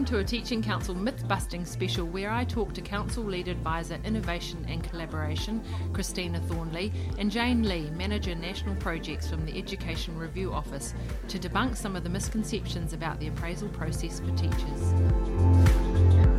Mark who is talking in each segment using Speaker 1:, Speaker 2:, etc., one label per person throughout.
Speaker 1: Welcome to a Teaching Council myth busting special where I talk to Council Lead Advisor Innovation and Collaboration, Christina Thornley, and Jane Lee, Manager National Projects from the Education Review Office, to debunk some of the misconceptions about the appraisal process for teachers.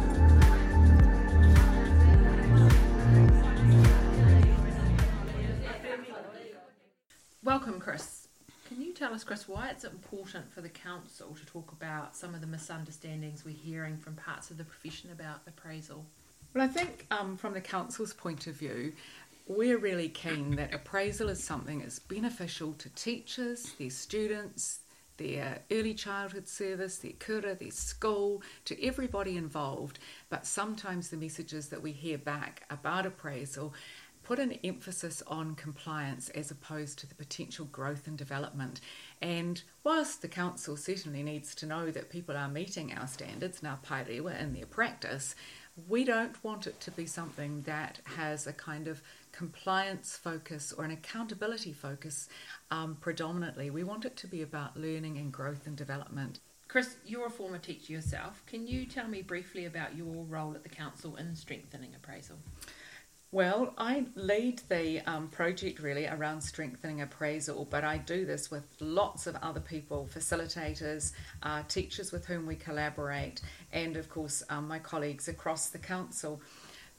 Speaker 1: Tell us, Chris, why it's important for the council to talk about some of the misunderstandings we're hearing from parts of the profession about appraisal?
Speaker 2: Well, I think um, from the council's point of view, we're really keen that appraisal is something that's beneficial to teachers, their students, their early childhood service, their kura, their school, to everybody involved. But sometimes the messages that we hear back about appraisal put an emphasis on compliance as opposed to the potential growth and development. And whilst the council certainly needs to know that people are meeting our standards, now paerewa in their practice, we don't want it to be something that has a kind of compliance focus or an accountability focus um, predominantly. We want it to be about learning and growth and development.
Speaker 1: Chris, you're a former teacher yourself. Can you tell me briefly about your role at the council in strengthening appraisal?
Speaker 2: Well, I lead the um, project really around strengthening appraisal, but I do this with lots of other people, facilitators, uh, teachers with whom we collaborate, and of course um, my colleagues across the council.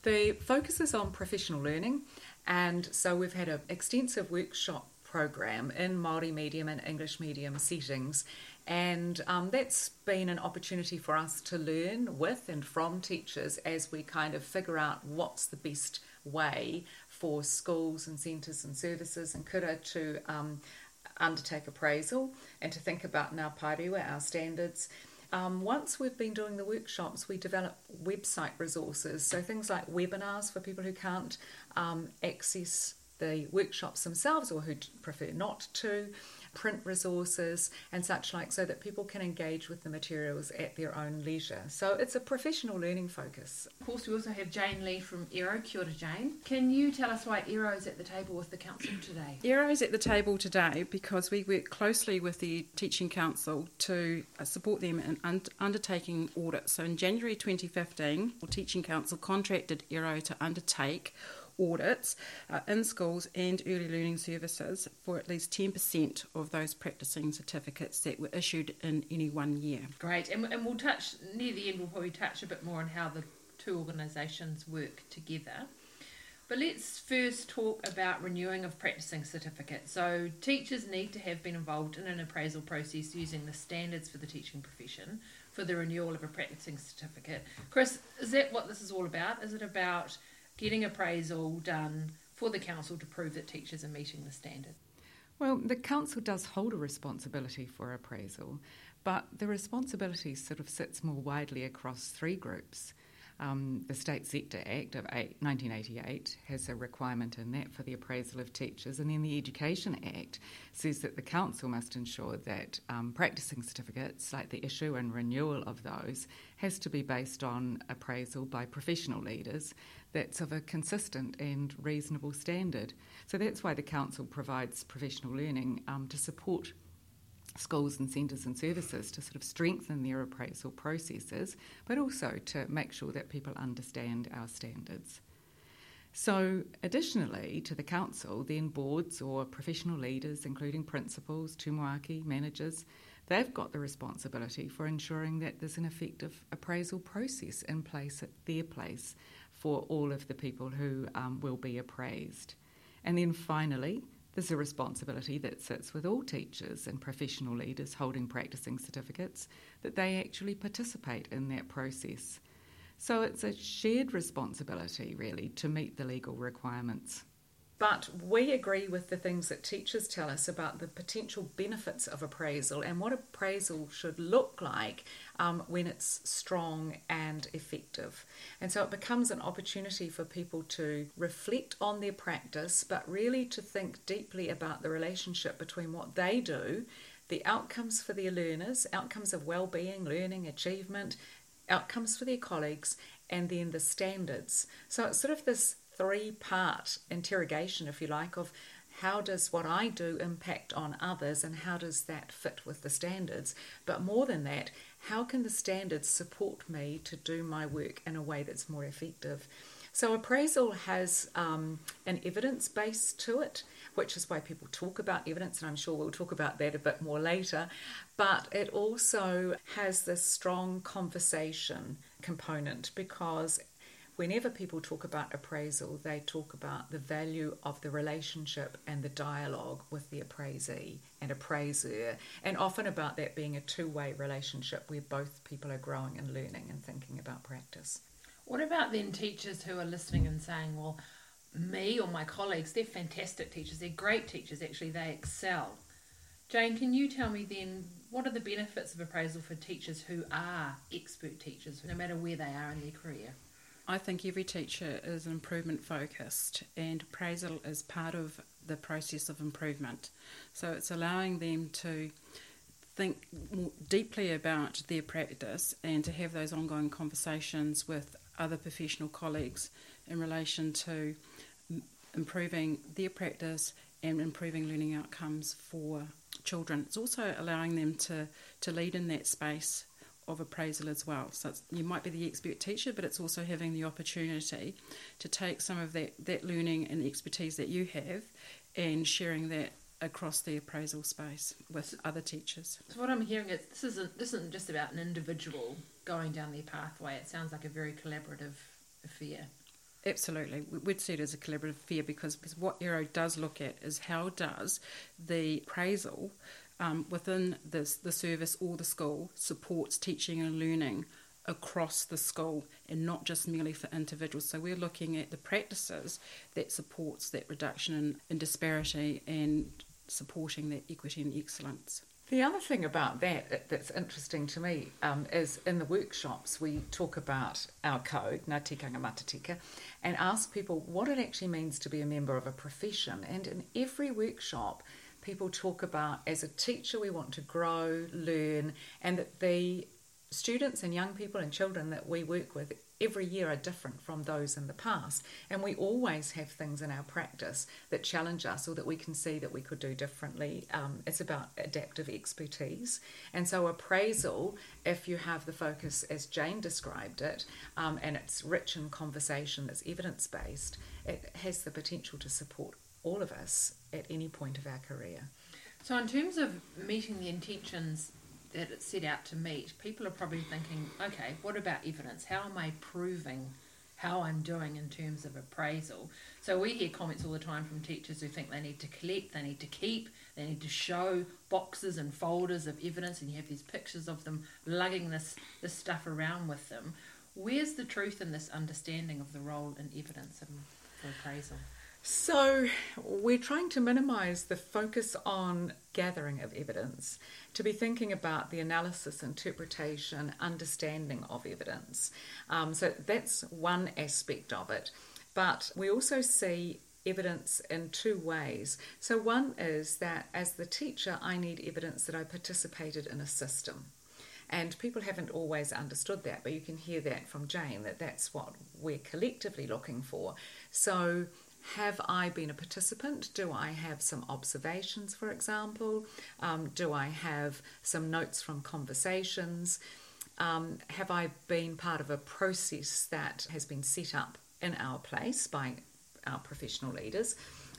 Speaker 2: The focus is on professional learning, and so we've had an extensive workshop program in Māori medium and English medium settings. And um, that's been an opportunity for us to learn with and from teachers as we kind of figure out what's the best way for schools and centres and services and kura to um, undertake appraisal and to think about Ngā Paerewa, our standards. Um, once we've been doing the workshops, we develop website resources. So things like webinars for people who can't um, access the workshops themselves or who prefer not to print resources and such like so that people can engage with the materials at their own leisure. So it's a professional learning focus.
Speaker 1: Of course, we also have Jane Lee from ERO. Kia ora, Jane. Can you tell us why ERO is at the table with the council today?
Speaker 3: ERO is at the table today because we work closely with the Teaching Council to uh, support them in undertaking audits. So in January 2015, the Teaching Council contracted ERO to undertake audits uh, in schools and early learning services for at least 10% of those practicing certificates that were issued in any one year.
Speaker 1: Great, and, and we'll touch near the end, we'll probably touch a bit more on how the two organisations work together. But let's first talk about renewing of practicing certificates. So, teachers need to have been involved in an appraisal process using the standards for the teaching profession for the renewal of a practicing certificate. Chris, is that what this is all about? Is it about getting appraisal done for the council to prove that teachers are meeting the standard?
Speaker 2: Well, the council does hold a responsibility for appraisal, but the responsibility sort of sits more widely across three groups. Um, the State Sector Act of 1988 has a requirement in that for the appraisal of teachers, and then the Education Act says that the council must ensure that um, practicing certificates, like the issue and renewal of those, has to be based on appraisal by professional leaders that's of a consistent and reasonable standard. So that's why the council provides professional learning um, to support schools and centres and services to sort of strengthen their appraisal processes, but also to make sure that people understand our standards. So, additionally to the council, then boards or professional leaders, including principals, tumuaki, managers, they've got the responsibility for ensuring that there's an effective appraisal process in place at their place for all of the people who um, will be appraised. And then finally, there's a responsibility that sits with all teachers and professional leaders holding practicing certificates that they actually participate in that process. So it's a shared responsibility, really, to meet the legal requirements. But we agree with the things that teachers tell us about the potential benefits of appraisal and what appraisal should look like um, when it's strong and effective. And so it becomes an opportunity for people to reflect on their practice, but really to think deeply about the relationship between what they do, the outcomes for their learners, outcomes of well-being, learning, achievement, outcomes for their colleagues, and then the standards. So it's sort of this three part interrogation, if you like, of how does what I do impact on others and how does that fit with the standards? But more than that, how can the standards support me to do my work in a way that's more effective? So, appraisal has um, an evidence base to it, which is why people talk about evidence, and I'm sure we'll talk about that a bit more later. But it also has this strong conversation component because whenever people talk about appraisal, they talk about the value of the relationship and the dialogue with the appraisee and appraiser, and often about that being a two way relationship where both people are growing and learning and thinking about practice.
Speaker 1: What about then teachers who are listening and saying, well, me or my colleagues, they're fantastic teachers, they're great teachers, actually, they excel. Jane, can you tell me then what are the benefits of appraisal for teachers who are expert teachers, no matter where they are in their career?
Speaker 3: I think every teacher is improvement focused, and appraisal is part of the process of improvement. So it's allowing them to think deeply about their practice and to have those ongoing conversations with other professional colleagues in relation to improving their practice and improving learning outcomes for children. It's also allowing them to, to lead in that space of appraisal as well. So you might be the expert teacher, but it's also having the opportunity to take some of that, that learning and expertise that you have and sharing that across the appraisal space with other teachers.
Speaker 1: So what I'm hearing is this isn't this isn't just about an individual going down their pathway. It sounds like a very collaborative affair.
Speaker 3: Absolutely, we'd see it as a collaborative affair because, because what ERO does look at is how does the appraisal um, within this, the service or the school supports teaching and learning across the school and not just merely for individuals. So we're looking at the practices that supports that reduction in, in disparity and supporting that equity and excellence.
Speaker 2: The other thing about that that's interesting to me um, is in the workshops we talk about our code, Ngā Tikanga Matatika, and ask people what it actually means to be a member of a profession. And in every workshop, people talk about as a teacher we want to grow, learn, and that the students and young people and children that we work with every year are different from those in the past. And we always have things in our practice that challenge us or that we can see that we could do differently. Um, it's about adaptive expertise. And so, appraisal, if you have the focus as Jane described it, um, and it's rich in conversation that's evidence based, it has the potential to support all of us at any point of our career.
Speaker 1: So, in terms of meeting the intentions that it's set out to meet, people are probably thinking, okay, what about evidence? How am I proving how I'm doing in terms of appraisal? So, we hear comments all the time from teachers who think they need to collect, they need to keep, they need to show boxes and folders of evidence, and you have these pictures of them lugging this, this stuff around with them. Where's the truth in this understanding of the role in evidence for appraisal?
Speaker 2: So, we're trying to minimise the focus on gathering of evidence to be thinking about the analysis, interpretation, understanding of evidence. Um, so, that's one aspect of it. But we also see evidence in two ways. So, one is that as the teacher, I need evidence that I participated in a system. And people haven't always understood that, but you can hear that from Jane that that's what we're collectively looking for. So, have I been a participant? Do I have some observations, for example? Um, do I have some notes from conversations? Um, have I been part of a process that has been set up in our place by our professional leaders?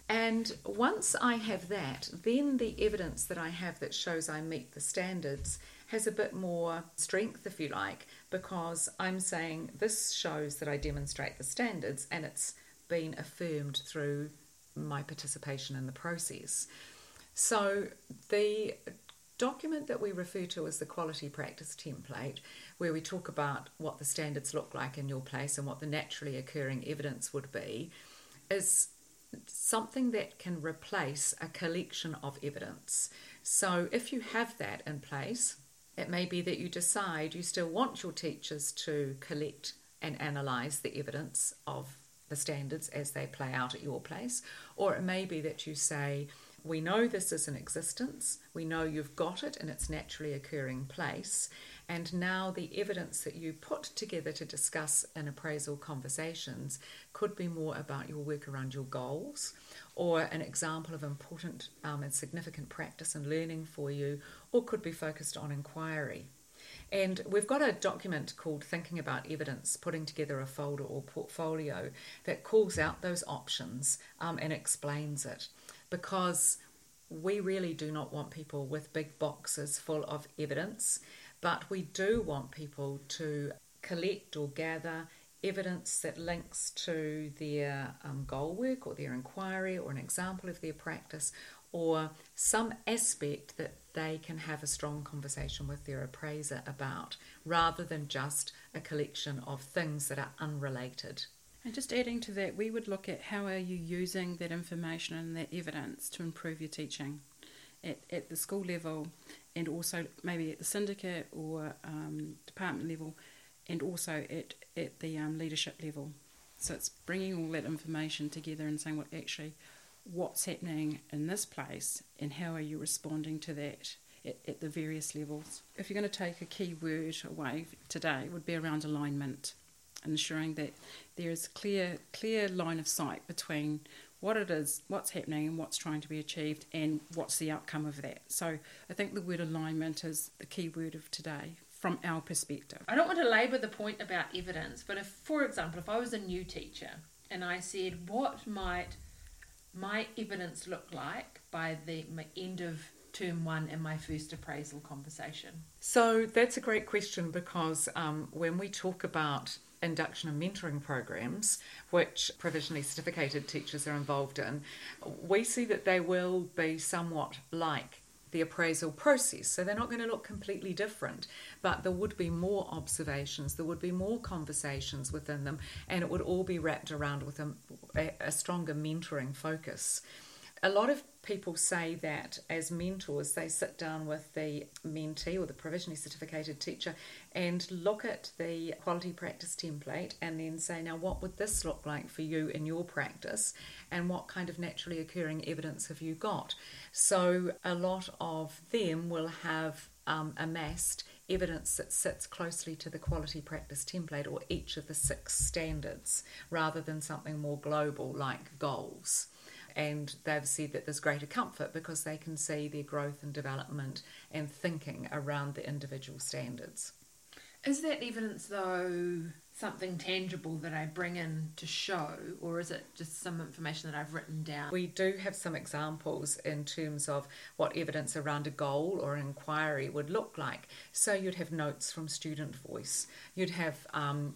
Speaker 2: And once I have that, then the evidence that I have that shows I meet the standards has a bit more strength, if you like, because I'm saying this shows that I demonstrate the standards and it's been affirmed through my participation in the process. So the document that we refer to as the quality practice template, where we talk about what the standards look like in your place and what the naturally occurring evidence would be, is something that can replace a collection of evidence. So if you have that in place, it may be that you decide you still want your teachers to collect and analyse the evidence of the standards as they play out at your place. Or it may be that you say, we know this is in existence, we know you've got it in its naturally occurring place, and now the evidence that you put together to discuss in appraisal conversations could be more about your work around your goals or an example of important um, and significant practice and learning for you, or could be focused on inquiry. And we've got a document called Thinking About Evidence, putting together a folder or portfolio that calls out those options um, and explains it. Because we really do not want people with big boxes full of evidence, but we do want people to collect or gather evidence that links to their um, goal work or their inquiry or an example of their practice or some aspect that they can have a strong conversation with their appraiser about rather than just a collection of things that are unrelated.
Speaker 3: And just adding to that, we would look at how are you using that information and that evidence to improve your teaching at, at the school level and also maybe at the syndicate or um, department level and also at, at the um, leadership level. So it's bringing all that information together and saying, well, actually, what's happening in this place and how are you responding to that at, at the various levels. If you're going to take a key word away today, would be around alignment, ensuring that there is clear clear line of sight between what it is, what's happening, and what's trying to be achieved, and what's the outcome of that. So I think the word alignment is the key word of today from our perspective.
Speaker 1: I don't want to labour the point about evidence, but if, for example, if I was a new teacher and I said, what might my evidence look like by the end of term one in my first appraisal conversation?
Speaker 2: So that's a great question because um, when we talk about induction and mentoring programs, which provisionally certificated teachers are involved in, we see that they will be somewhat like the appraisal process. So they're not going to look completely different, but there would be more observations, there would be more conversations within them, and it would all be wrapped around with a, a stronger mentoring focus. A lot of people say that as mentors, they sit down with the mentee or the provisionally certificated teacher and look at the quality practice template and then say, now, what would this look like for you in your practice? And what kind of naturally occurring evidence have you got? So, a lot of them will have um, amassed evidence that sits closely to the quality practice template or each of the six standards rather than something more global like goals and they've said that there's greater comfort because they can see their growth and development and thinking around the individual standards.
Speaker 1: Is that evidence, though, something tangible that I bring in to show, or is it just some information that I've written down?
Speaker 2: We do have some examples in terms of what evidence around a goal or an inquiry would look like. So you'd have notes from student voice, you'd have um,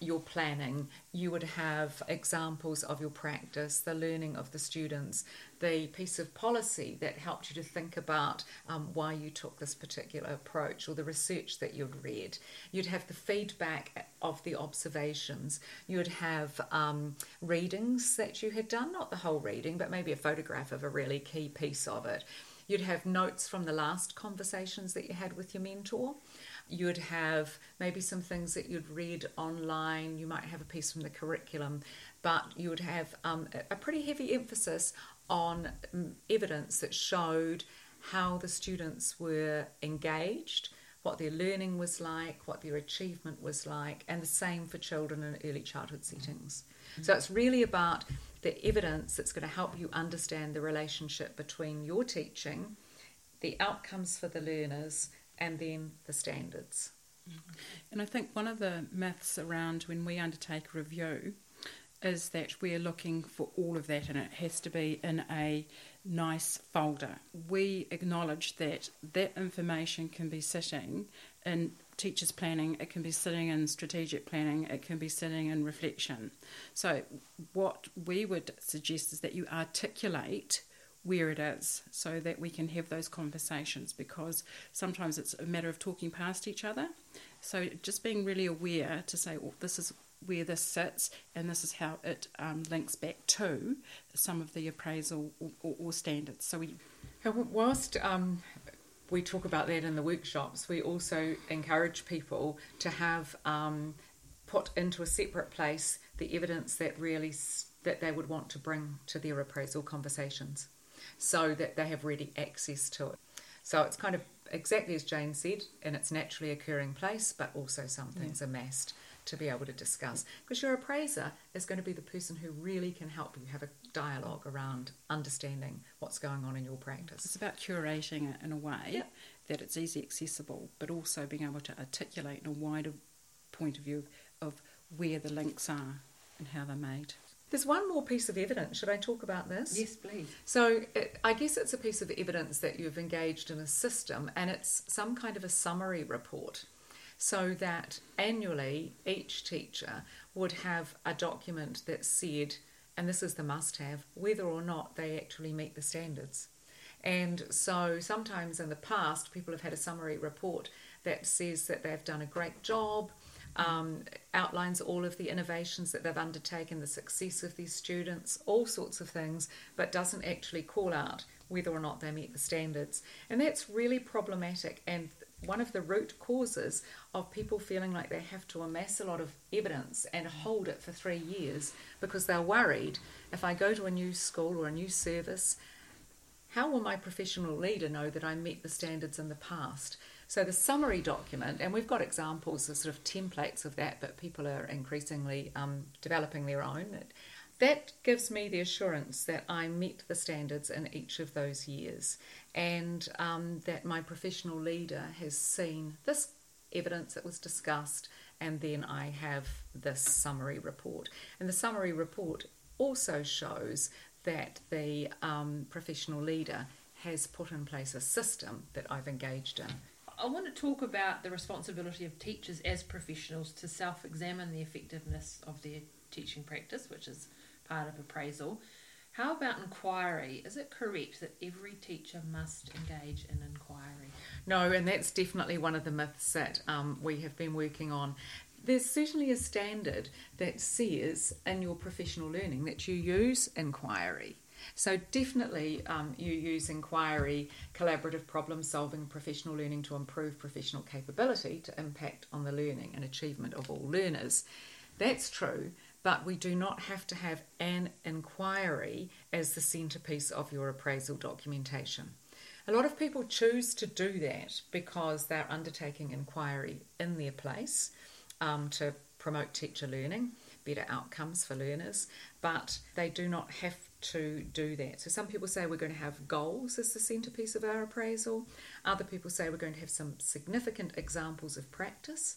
Speaker 2: your planning, you would have examples of your practice, the learning of the students, the piece of policy that helped you to think about um, why you took this particular approach, or the research that you'd read. You'd have the feedback of the observations. You'd have um, readings that you had done, not the whole reading, but maybe a photograph of a really key piece of it. You'd have notes from the last conversations that you had with your mentor you'd have maybe some things that you'd read online, you might have a piece from the curriculum, but you would have um, a pretty heavy emphasis on um, evidence that showed how the students were engaged, what their learning was like, what their achievement was like, and the same for children in early childhood settings. Mm-hmm. So it's really about the evidence that's going to help you understand the relationship between your teaching, the outcomes for the learners, and then the standards. Mm-hmm.
Speaker 3: And I think one of the myths around when we undertake review is that we're looking for all of that and it has to be in a nice folder. We acknowledge that that information can be sitting in teachers' planning, it can be sitting in strategic planning, it can be sitting in reflection. So, what we would suggest is that you articulate where it is so that we can have those conversations because sometimes it's a matter of talking past each other. So just being really aware to say, well, this is where this sits and this is how it um, links back to some of the appraisal or, or, or standards. So we.
Speaker 2: Whilst um, we talk about that in the workshops, we also encourage people to have um, put into a separate place the evidence that really that they would want to bring to their appraisal conversations so that they have ready access to it. So it's kind of exactly as Jane said, in its naturally occurring place, but also some things amassed to be able to discuss. Because your appraiser is going to be the person who really can help you have a dialogue around understanding what's going on in your practice.
Speaker 3: It's about curating it in a way
Speaker 2: Yep.
Speaker 3: that it's easy accessible, but also being able to articulate in a wider point of view of where the links are and how they're made.
Speaker 2: There's one more piece of evidence. Should I talk about this?
Speaker 1: Yes, please.
Speaker 2: So it, I guess it's a piece of evidence that you've engaged in a system, and it's some kind of a summary report, so that annually each teacher would have a document that said, and this is the must-have, whether or not they actually meet the standards. And so sometimes in the past, people have had a summary report that says that they've done a great job, um, outlines all of the innovations that they've undertaken, the success of these students, all sorts of things, but doesn't actually call out whether or not they meet the standards. And that's really problematic and one of the root causes of people feeling like they have to amass a lot of evidence and hold it for three years because they're worried if I go to a new school or a new service, how will my professional leader know that I met the standards in the past? So the summary document, and we've got examples of sort of templates of that, but people are increasingly um, developing their own. That gives me the assurance that I met the standards in each of those years, and um, that my professional leader has seen this evidence that was discussed, and then I have this summary report. And the summary report also shows that the um, professional leader has put in place a system that I've engaged in.
Speaker 1: I want to talk about the responsibility of teachers as professionals to self examine the effectiveness of their teaching practice, which is part of appraisal. How about inquiry? Is it correct that every teacher must engage in inquiry?
Speaker 2: No, and that's definitely one of the myths that um, we have been working on. There's certainly a standard that says in your professional learning that you use inquiry. So, definitely, um, you use inquiry, collaborative problem solving, professional learning to improve professional capability to impact on the learning and achievement of all learners. That's true, but we do not have to have an inquiry as the centrepiece of your appraisal documentation. A lot of people choose to do that because they're undertaking inquiry in their place um, to promote teacher learning, better outcomes for learners, but they do not have to do that. So some people say we're going to have goals as the centrepiece of our appraisal. Other people say we're going to have some significant examples of practice.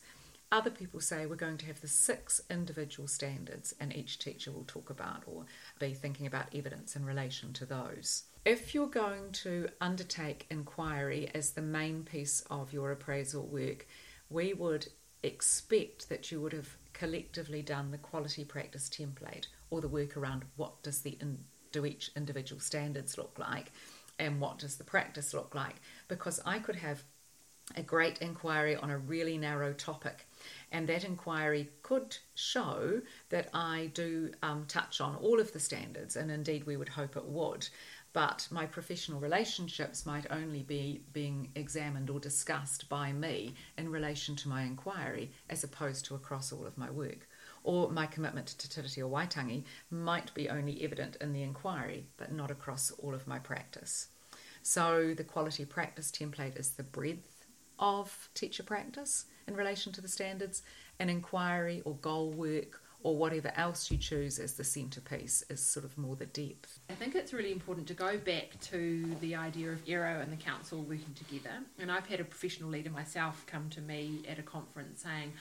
Speaker 2: Other people say we're going to have the six individual standards, and each teacher will talk about or be thinking about evidence in relation to those. If you're going to undertake inquiry as the main piece of your appraisal work, we would expect that you would have collectively done the quality practice template or the work around what does the in, do each individual standards look like? And what does the practice look like? Because I could have a great inquiry on a really narrow topic and that inquiry could show that I do um, touch on all of the standards and indeed we would hope it would. But my professional relationships might only be being examined or discussed by me in relation to my inquiry as opposed to across all of my work. Or my commitment to Te Tiriti o Waitangi might be only evident in the inquiry, but not across all of my practice. So the quality practice template is the breadth of teacher practice in relation to the standards, and inquiry or goal work or whatever else you choose as the centrepiece is sort of more the depth.
Speaker 1: I think it's really important to go back to the idea of ERO and the council working together. And I've had a professional leader myself come to me at a conference saying,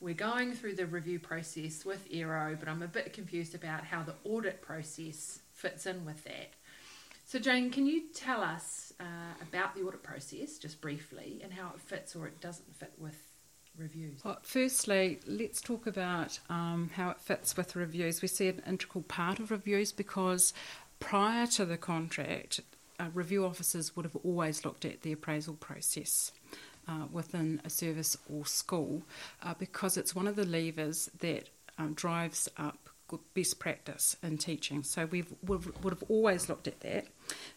Speaker 1: We're going through the review process with ERO, but I'm a bit confused about how the audit process fits in with that. So, Jane, can you tell us uh, about the audit process just briefly and how it fits or it doesn't fit with reviews?
Speaker 3: Well, firstly, let's talk about um, how it fits with reviews. We see an integral part of reviews because prior to the contract, uh, review officers would have always looked at the appraisal process. Uh, within a service or school, uh, because it's one of the levers that um, drives up best practice in teaching. So we've would have always looked at that.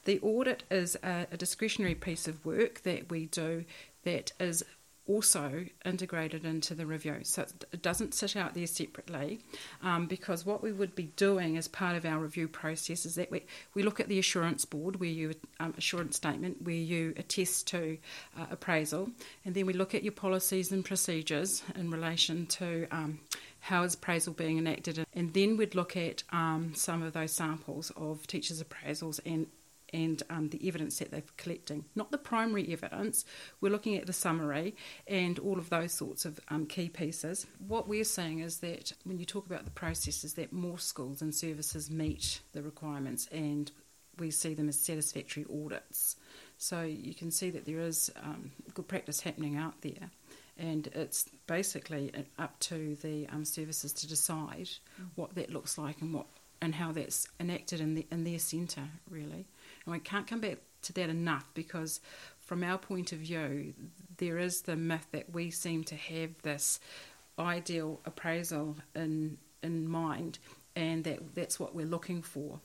Speaker 3: The audit is a, a discretionary piece of work that we do that is also integrated into the review. So it doesn't sit out there separately um, because what we would be doing as part of our review process is that we, we look at the assurance board where you um, assurance statement where you attest to uh, appraisal and then we look at your policies and procedures in relation to um, how is appraisal being enacted and then we'd look at um, some of those samples of teachers' appraisals and and um, the evidence that they're collecting. Not the primary evidence, we're looking at the summary and all of those sorts of um, key pieces. What we're saying is that when you talk about the process, is that more schools and services meet the requirements and we see them as satisfactory audits. So you can see that there is um, good practice happening out there. And it's basically up to the um, services to decide mm. what that looks like and what and how that's enacted in the in their centre really. And we can't come back to that enough because, from our point of view, there is the myth that we seem to have this ideal appraisal in in mind, and that that's what we're looking for.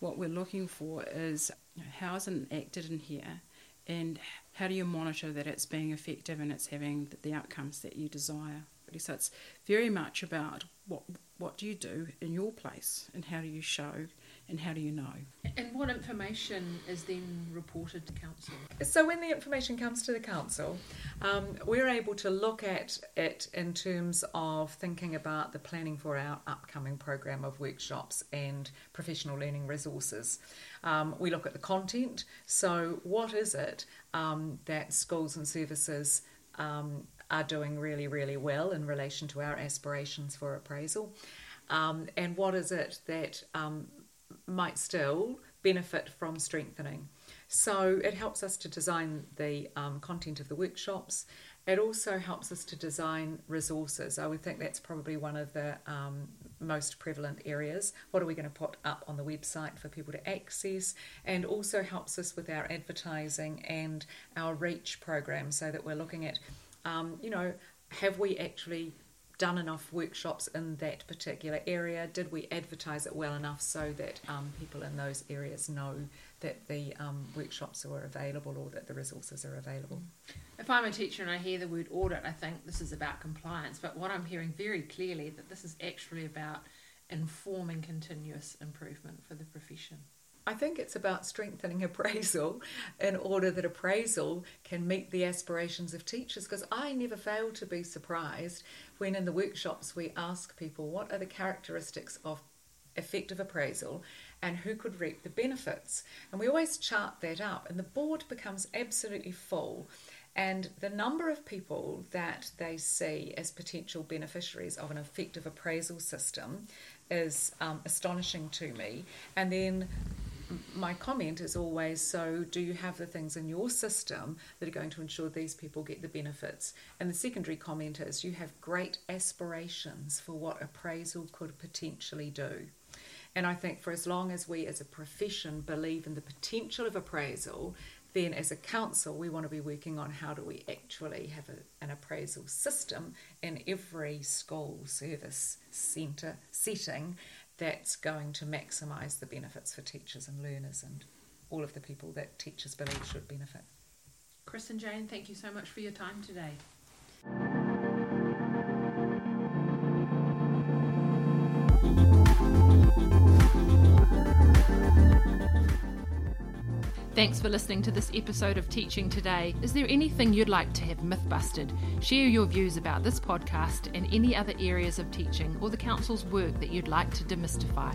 Speaker 3: What we're looking for is you know, how is it acted in here, and how do you monitor that it's being effective and it's having the outcomes that you desire. So it's very much about what what do you do in your place and how do you show and how do you know?
Speaker 1: And what information is then reported to council?
Speaker 2: So when the information comes to the council, um, we're able to look at it in terms of thinking about the planning for our upcoming program of workshops and professional learning resources. Um, we look at the content. So what is it um, that schools and services um, are doing really, really well in relation to our aspirations for appraisal? Um, and what is it that um, might still benefit from strengthening. So it helps us to design the um, content of the workshops. It also helps us to design resources. I would think that's probably one of the um, most prevalent areas. What are we going to put up on the website for people to access? And also helps us with our advertising and our reach program so that we're looking at, um, you know, have we actually done enough workshops in that particular area? Did we advertise it well enough so that um, people in those areas know that the um, workshops are available or that the resources are available?
Speaker 1: If I'm a teacher and I hear the word audit, I think this is about compliance. But what I'm hearing very clearly that this is actually about informing continuous improvement for the profession.
Speaker 2: I think it's about strengthening appraisal in order that appraisal can meet the aspirations of teachers. Because I never fail to be surprised when in the workshops we ask people what are the characteristics of effective appraisal and who could reap the benefits. And we always chart that up, and the board becomes absolutely full. And the number of people that they see as potential beneficiaries of an effective appraisal system is um, astonishing to me. And then my comment is always so do you have the things in your system that are going to ensure these people get the benefits? And the secondary comment is you have great aspirations for what appraisal could potentially do. And i think for as long as we as a profession believe in the potential of appraisal then as a council we want to be working on how do we actually have a, an appraisal system in every school service centre setting that's going to maximise the benefits for teachers and learners and all of the people that teachers believe should benefit.
Speaker 1: Chris and Jane, thank you so much for your time today. Thanks for listening to this episode of Teaching Today. Is there anything you'd like to have myth busted? Share your views about this podcast and any other areas of teaching or the Council's work that you'd like to demystify.